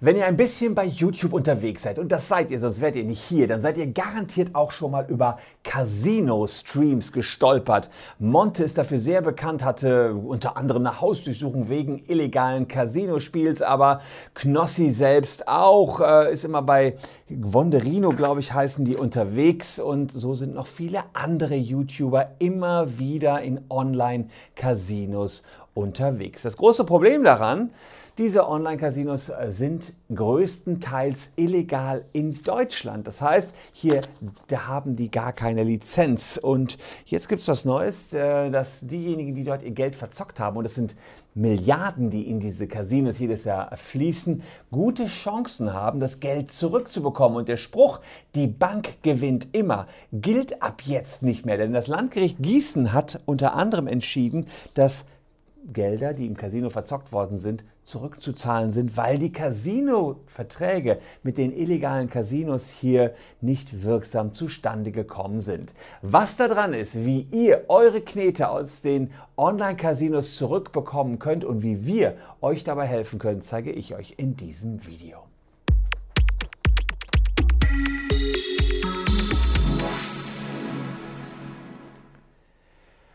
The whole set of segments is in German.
Wenn ihr ein bisschen bei YouTube unterwegs seid, und das seid ihr, sonst wärt ihr nicht hier, dann seid ihr garantiert auch schon mal über Casino-Streams gestolpert. Monte ist dafür sehr bekannt, hatte unter anderem eine Hausdurchsuchung wegen illegalen Casino-Spiels, aber Knossi selbst auch, äh, ist immer bei Wonderino, glaube ich, heißen die unterwegs und so sind noch viele andere YouTuber immer wieder in Online-Casinos unterwegs. Das große Problem daran, diese Online-Casinos äh, sind größtenteils illegal in Deutschland. Das heißt, hier haben die gar keine Lizenz. Und jetzt gibt es was Neues, äh, dass diejenigen, die dort ihr Geld verzockt haben, und das sind Milliarden, die in diese Casinos jedes Jahr fließen, gute Chancen haben, das Geld zurückzubekommen. Und der Spruch, die Bank gewinnt immer, gilt ab jetzt nicht mehr. Denn das Landgericht Gießen hat unter anderem entschieden, dass Gelder, die im Casino verzockt worden sind, zurückzuzahlen sind, weil die Casino-Verträge mit den illegalen Casinos hier nicht wirksam zustande gekommen sind. Was da dran ist, wie ihr eure Knete aus den Online-Casinos zurückbekommen könnt und wie wir euch dabei helfen können, zeige ich euch in diesem Video.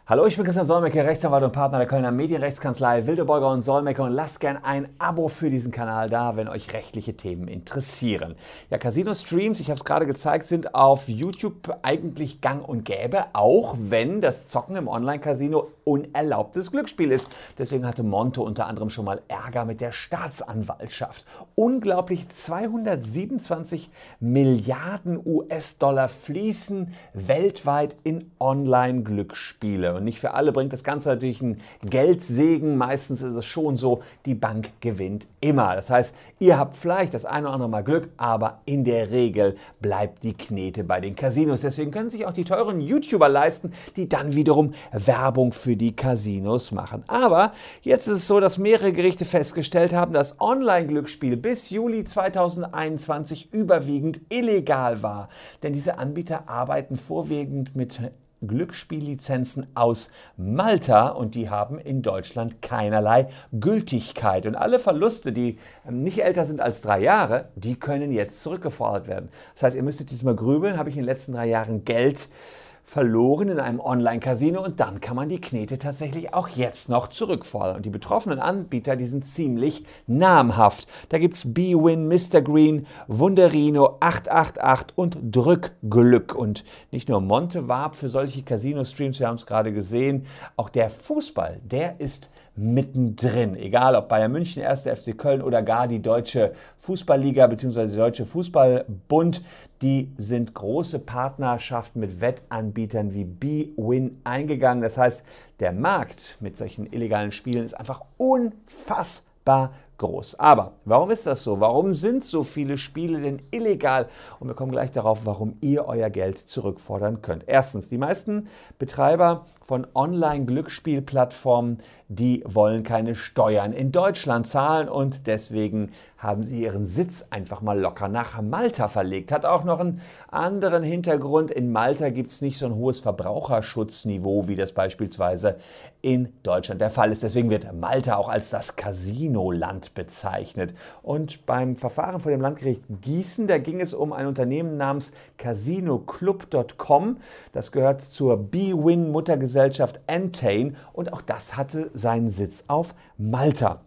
Hallo, ich bin Christian Solmecke, Rechtsanwalt und Partner der Kölner Medienrechtskanzlei Wildeborger und Solmecke und lasst gern ein Abo für diesen Kanal da, wenn euch rechtliche Themen interessieren. Ja, Casino-Streams, ich habe es gerade gezeigt, sind auf YouTube eigentlich gang und gäbe, auch wenn das Zocken im Online-Casino unerlaubtes Glücksspiel ist. Deswegen hatte Monte unter anderem schon mal Ärger mit der Staatsanwaltschaft. Unglaublich 227 Milliarden US-Dollar fließen weltweit in Online-Glücksspiele. Und nicht für alle bringt das Ganze natürlich einen Geldsegen. Meistens ist es schon so, die Bank gewinnt immer. Das heißt, ihr habt vielleicht das eine oder andere Mal Glück, aber in der Regel bleibt die Knete bei den Casinos. Deswegen können sich auch die teuren YouTuber leisten, die dann wiederum Werbung für die Casinos machen. Aber jetzt ist es so, dass mehrere Gerichte festgestellt haben, dass Online-Glücksspiel bis Juli 2021 überwiegend illegal war. Denn diese Anbieter arbeiten vorwiegend mit Glücksspiellizenzen aus Malta und die haben in Deutschland keinerlei Gültigkeit. Und alle Verluste, die nicht älter sind als drei Jahre, die können jetzt zurückgefordert werden. Das heißt, ihr müsstet jetzt mal grübeln, habe ich in den letzten drei Jahren Geld verloren in einem Online-Casino und dann kann man die Knete tatsächlich auch jetzt noch zurückfordern. Und die betroffenen Anbieter, die sind ziemlich namhaft. Da gibt es B-Win, Mr. Green, Wunderino, 888 und Drückglück. Und nicht nur Monte warb für solche Casino-Streams, wir haben es gerade gesehen, auch der Fußball, der ist mittendrin. Egal ob Bayern München, 1. FC Köln oder gar die Deutsche Fußballliga bzw. Deutsche Fußballbund, die sind große Partnerschaften mit Wettanbietern wie B-Win eingegangen. Das heißt, der Markt mit solchen illegalen Spielen ist einfach unfassbar groß. Aber warum ist das so? Warum sind so viele Spiele denn illegal? Und wir kommen gleich darauf, warum ihr euer Geld zurückfordern könnt. Erstens, die meisten Betreiber von Online-Glücksspielplattformen, die wollen keine Steuern in Deutschland zahlen und deswegen haben sie ihren Sitz einfach mal locker nach Malta verlegt. Hat auch noch einen anderen Hintergrund. In Malta gibt es nicht so ein hohes Verbraucherschutzniveau, wie das beispielsweise in Deutschland der Fall ist. Deswegen wird Malta auch als das Casino-Land bezeichnet. Und beim Verfahren vor dem Landgericht Gießen, da ging es um ein Unternehmen namens CasinoClub.com. Das gehört zur B-Win-Muttergesellschaft Entain und auch das hatte seinen Sitz auf Malta.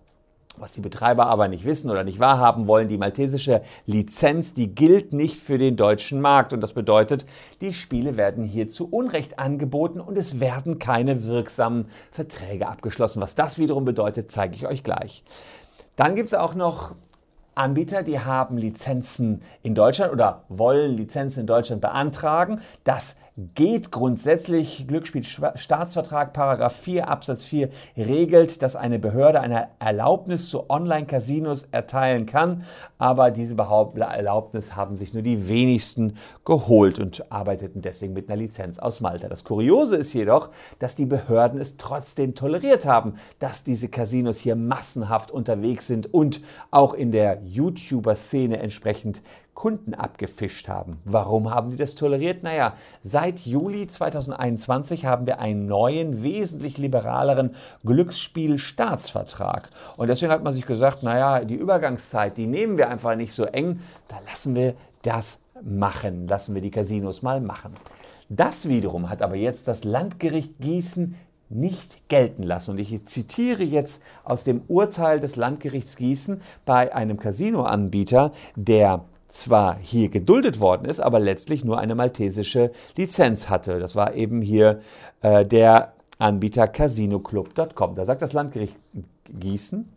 Was die Betreiber aber nicht wissen oder nicht wahrhaben wollen, die maltesische Lizenz, die gilt nicht für den deutschen Markt. Und das bedeutet, die Spiele werden hier zu Unrecht angeboten und es werden keine wirksamen Verträge abgeschlossen. Was das wiederum bedeutet, zeige ich euch gleich. Dann gibt es auch noch Anbieter, die haben Lizenzen in Deutschland oder wollen Lizenzen in Deutschland beantragen. Das geht grundsätzlich. Glücksspielstaatsvertrag Paragraph 4 Absatz 4 regelt, dass eine Behörde eine Erlaubnis zu Online-Casinos erteilen kann, aber diese Erlaubnis haben sich nur die wenigsten geholt und arbeiteten deswegen mit einer Lizenz aus Malta. Das Kuriose ist jedoch, dass die Behörden es trotzdem toleriert haben, dass diese Casinos hier massenhaft unterwegs sind und auch in der YouTuber-Szene entsprechend Kunden abgefischt haben. Warum haben die das toleriert? Naja, seit Juli 2021 haben wir einen neuen, wesentlich liberaleren Glücksspielstaatsvertrag. Und deswegen hat man sich gesagt, naja, die Übergangszeit, die nehmen wir einfach nicht so eng, da lassen wir das machen, lassen wir die Casinos mal machen. Das wiederum hat aber jetzt das Landgericht Gießen nicht gelten lassen. Und ich zitiere jetzt aus dem Urteil des Landgerichts Gießen bei einem Casinoanbieter, der zwar hier geduldet worden ist, aber letztlich nur eine maltesische Lizenz hatte. Das war eben hier äh, der Anbieter casinoclub.com. Da sagt das Landgericht Gießen,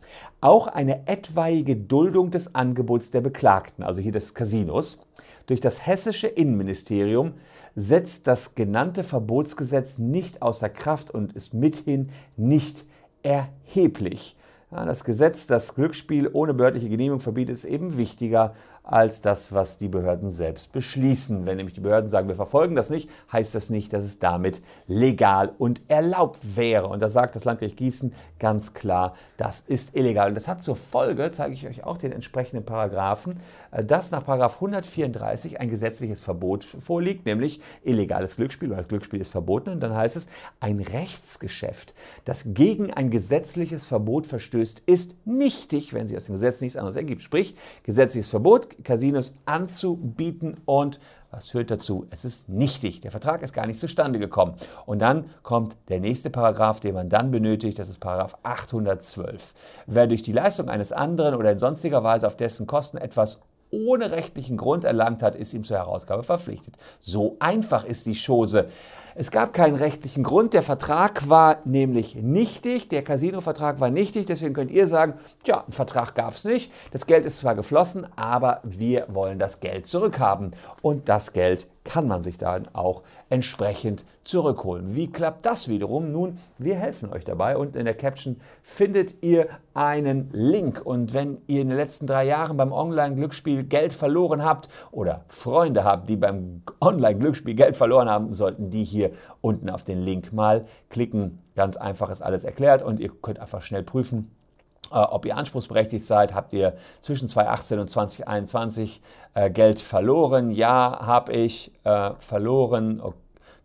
auch eine etwaige Duldung des Angebots der Beklagten, also hier des Casinos, durch das hessische Innenministerium setzt das genannte Verbotsgesetz nicht außer Kraft und ist mithin nicht erheblich. Ja, das Gesetz, das Glücksspiel ohne behördliche Genehmigung verbietet, ist eben wichtiger als das, was die Behörden selbst beschließen. Wenn nämlich die Behörden sagen, wir verfolgen das nicht, heißt das nicht, dass es damit legal und erlaubt wäre. Und da sagt das Landgericht Gießen ganz klar, das ist illegal. Und das hat zur Folge, zeige ich euch auch den entsprechenden Paragraphen, äh, dass nach Paragraph 134 ein gesetzliches Verbot vorliegt, nämlich illegales Glücksspiel, das Glücksspiel ist verboten. Und dann heißt es, ein Rechtsgeschäft, das gegen ein gesetzliches Verbot verstößt, ist nichtig, wenn sich aus dem Gesetz nichts anderes ergibt. Sprich, gesetzliches Verbot, Casinos anzubieten und was führt dazu? Es ist nichtig. Der Vertrag ist gar nicht zustande gekommen. Und dann kommt der nächste Paragraph, den man dann benötigt. Das ist Paragraph 812. Wer durch die Leistung eines anderen oder in sonstiger Weise auf dessen Kosten etwas ohne rechtlichen Grund erlangt hat, ist ihm zur Herausgabe verpflichtet. So einfach ist die Chose. Es gab keinen rechtlichen Grund. Der Vertrag war nämlich nichtig. Der Casino-Vertrag war nichtig. Deswegen könnt ihr sagen, tja, einen Vertrag gab es nicht. Das Geld ist zwar geflossen, aber wir wollen das Geld zurückhaben. Und das Geld kann man sich dann auch entsprechend zurückholen. Wie klappt das wiederum? Nun, wir helfen euch dabei und in der Caption findet ihr einen Link. Und wenn ihr in den letzten drei Jahren beim Online-Glücksspiel Geld verloren habt oder Freunde habt, die beim Online-Glücksspiel Geld verloren haben, sollten die hier unten auf den Link mal klicken. Ganz einfach ist alles erklärt und ihr könnt einfach schnell prüfen, ob ihr anspruchsberechtigt seid. Habt ihr zwischen 2018 und 2021 äh, Geld verloren? Ja, habe ich äh, verloren.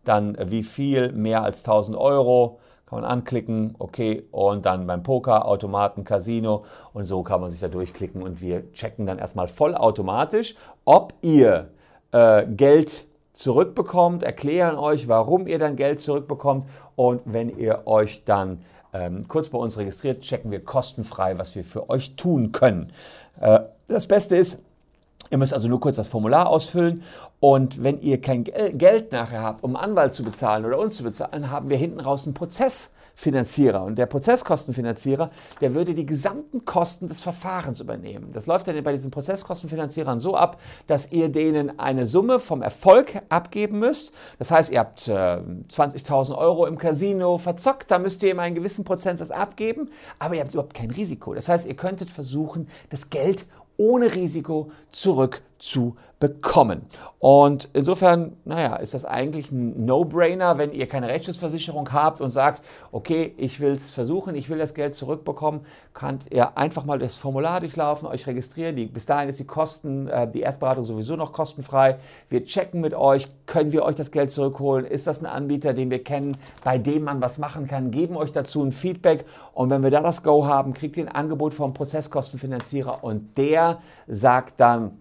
Dann äh, wie viel? Mehr als 1000 Euro. Kann man anklicken, okay, und dann beim Poker, Automaten, Casino und so kann man sich da durchklicken und wir checken dann erstmal vollautomatisch, ob ihr äh, Geld zurückbekommt, erklären euch, warum ihr dann Geld zurückbekommt und wenn ihr euch dann ähm, kurz bei uns registriert, checken wir kostenfrei, was wir für euch tun können. Äh, das Beste ist, Ihr müsst also nur kurz das Formular ausfüllen und wenn ihr kein Geld nachher habt, um Anwalt zu bezahlen oder uns zu bezahlen, haben wir hinten raus einen Prozessfinanzierer. Und der Prozesskostenfinanzierer, der würde die gesamten Kosten des Verfahrens übernehmen. Das läuft dann bei diesen Prozesskostenfinanzierern so ab, dass ihr denen eine Summe vom Erfolg abgeben müsst. Das heißt, ihr habt äh, 20.000 Euro im Casino verzockt, da müsst ihr ihm einen gewissen Prozentsatz abgeben, aber ihr habt überhaupt kein Risiko. Das heißt, ihr könntet versuchen, das Geld ohne Risiko zurückzubekommen. Und insofern, naja, ist das eigentlich ein No-Brainer, wenn ihr keine Rechtsschutzversicherung habt und sagt, okay, ich will es versuchen, ich will das Geld zurückbekommen, könnt ihr einfach mal das Formular durchlaufen, euch registrieren. Die, bis dahin ist die Kosten, äh, die Erstberatung sowieso noch kostenfrei. Wir checken mit euch, können wir euch das Geld zurückholen? Ist das ein Anbieter, den wir kennen, bei dem man was machen kann? Geben euch dazu ein Feedback und wenn wir da das Go haben, kriegt ihr ein Angebot vom Prozesskostenfinanzierer und der sagt dann,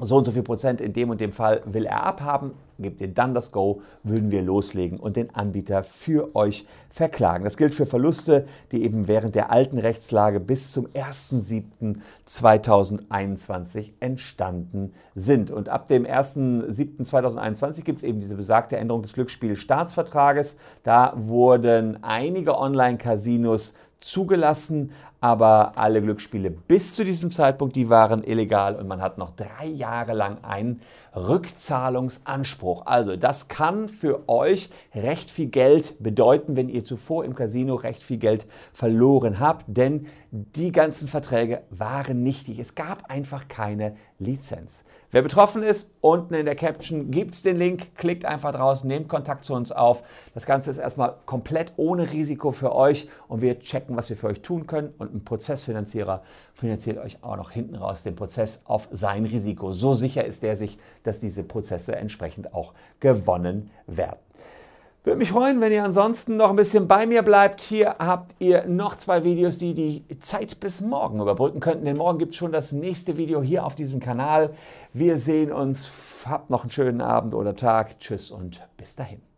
so und so viel Prozent in dem und dem Fall will er abhaben, gebt ihr dann das Go, würden wir loslegen und den Anbieter für euch verklagen. Das gilt für Verluste, die eben während der alten Rechtslage bis zum 1.7.2021 entstanden sind. Und ab dem 1.7.2021 gibt es eben diese besagte Änderung des Glücksspielstaatsvertrages. Da wurden einige Online-Casinos zugelassen, aber alle Glücksspiele bis zu diesem Zeitpunkt, die waren illegal und man hat noch drei Jahre lang einen Rückzahlungsanspruch. Also das kann für euch recht viel Geld bedeuten, wenn ihr zuvor im Casino recht viel Geld verloren habt, denn die ganzen Verträge waren nichtig. Es gab einfach keine Lizenz. Wer betroffen ist, unten in der Caption gibt es den Link, klickt einfach draus, nehmt Kontakt zu uns auf. Das Ganze ist erstmal komplett ohne Risiko für euch und wir checken, was wir für euch tun können und und ein Prozessfinanzierer finanziert euch auch noch hinten raus den Prozess auf sein Risiko. So sicher ist er sich, dass diese Prozesse entsprechend auch gewonnen werden. Würde mich freuen, wenn ihr ansonsten noch ein bisschen bei mir bleibt. Hier habt ihr noch zwei Videos, die die Zeit bis morgen überbrücken könnten. Denn morgen gibt es schon das nächste Video hier auf diesem Kanal. Wir sehen uns. Habt noch einen schönen Abend oder Tag. Tschüss und bis dahin.